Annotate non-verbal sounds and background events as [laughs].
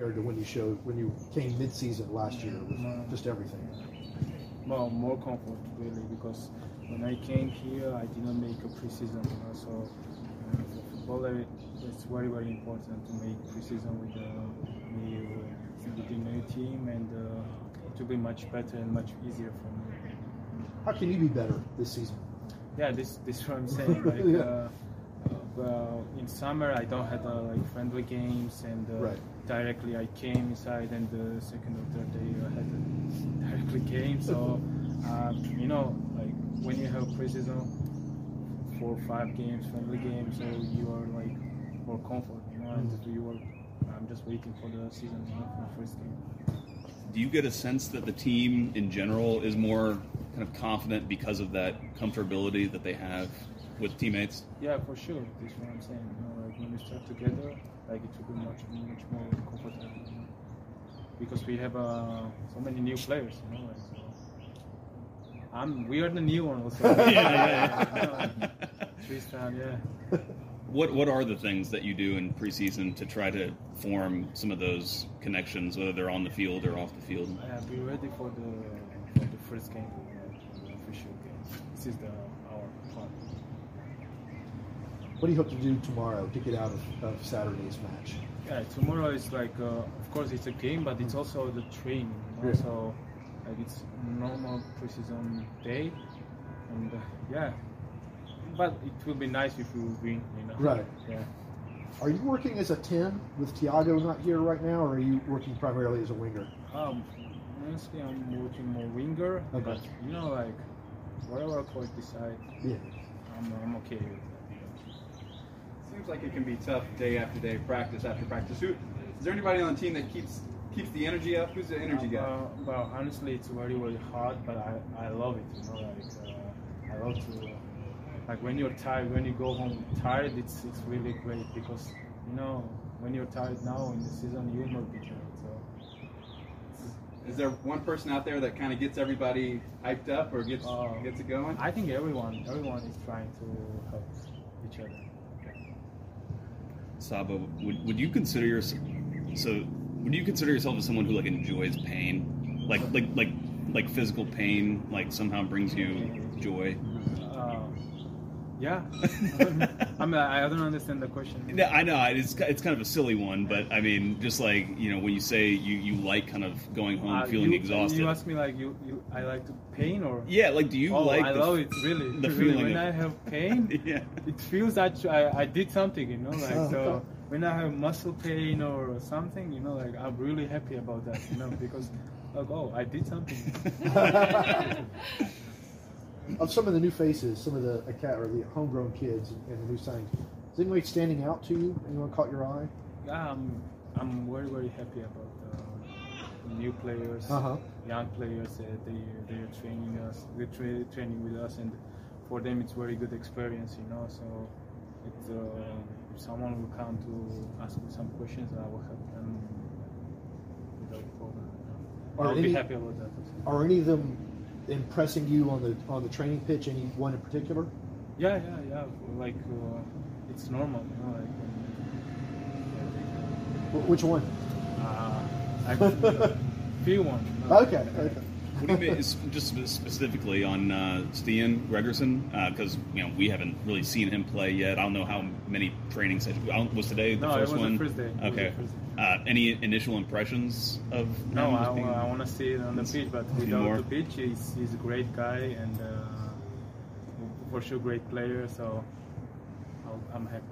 compared to when you showed when you came mid-season last year with No. just everything? Well, more comfort really because when I came here, I did not make a preseason. You know, so uh, for footballer, it's very very important to make preseason with the new with the new team, and uh, it will be much better and much easier for me. How can you be better this season? Yeah, this this is what I'm [laughs] saying. Like, Yeah. Uh, uh, well, in summer I don't have uh, like friendly games, and uh, Right. directly I came inside, and the second or third day I had a [laughs] directly game. So uh, you know, like when you have preseason, four or five games, friendly games, so you are like more comfort, you know, and you are. I'm just waiting for the season, you know, for the first game. Do you get a sense that the team in general is more kind of confident because of that comfortability that they have with teammates? Yeah, for sure. This is what I'm saying. You know, like when we start together, like it will be much, much more comfortable. You know? Because we have uh, so many new players. You know, like so. I'm. We are the new one also. [laughs] Yeah, yeah, know, [laughs] Tristan, yeah. What What are the things that you do in preseason to try to form some of those connections, whether they're on the field or off the field? Yeah, be ready for the for the first game, the official game. This is the. What do you hope to do tomorrow to get out of, of Saturday's match? Yeah, tomorrow is like, uh, of course, it's a game, but it's also the training. You know? Yeah. So, like, it's normal preseason day, and uh, yeah. But it will be nice if we win. You know. Right. Yeah. Are you working as a 10 with Thiago not here right now, or are you working primarily as a winger? Um, honestly, I'm working more winger, Okay. but you know, like, whatever coach decide, Yeah. I'm, I'm okay with that. Seems like it can be tough day after day, practice after practice. Who, is there anybody on the team that keeps keeps the energy up? Who's the energy guy? Uh, well, honestly, it's very really hard, but I, I love it. You know, like uh, I love to like when you're tired, when you go home tired, it's it's really great because you know when you're tired now in the season, you will not be tired. So Is there one person out there that kind of gets everybody hyped up or gets Uh, gets it going? I think everyone everyone is trying to help each other. Saba, would, would you consider yourself so? Would you consider yourself as someone who like enjoys pain, like like like like physical pain, like somehow brings you joy? Uh, yeah, [laughs] I mean I don't understand the question. No, I know it's it's kind of a silly one, but I mean, just like you know, when you say you, you like kind of going home Uh, feeling you, exhausted. You ask me like you, you I like to pain or yeah, like do you like oh like I the, love it really. the really. feeling when of- I [laughs] have pain, yeah. it feels that I, I did something, you know, like Oh, so. When I have muscle pain or something, you know, like I'm really happy about that, you know, because like oh I did something. [laughs] Of some of the new faces, some of the aca- or the homegrown kids and, and the new signings, is anybody standing out to you? Anyone caught your eye? Yeah, I'm I'm very very happy about uh, the new players, Uh-huh. young players. Uh, they they are training us, they're tra- training with us, and for them it's very good experience, you know. So it's, uh, if someone will come to ask me some questions, I will help them without problem. I'll any- be happy about that. Are any of them impressing you on the on the training pitch? Any one in particular? Yeah, yeah, yeah. Like uh, it's normal, you know. Like when, Which one? uh, I feel one. Okay. okay. What do you mean, just specifically on uh, Stian Gregersen? Because you know we haven't really seen him play yet. I don't know how many training sessions. I Was today the No, it first was the one? first day. It was Okay. first day. Uh, any initial impressions of No, I, being- I want to see it on the pitch, but without more. the pitch, he's, he's a great guy and uh, for sure great player. So I'll, I'm happy.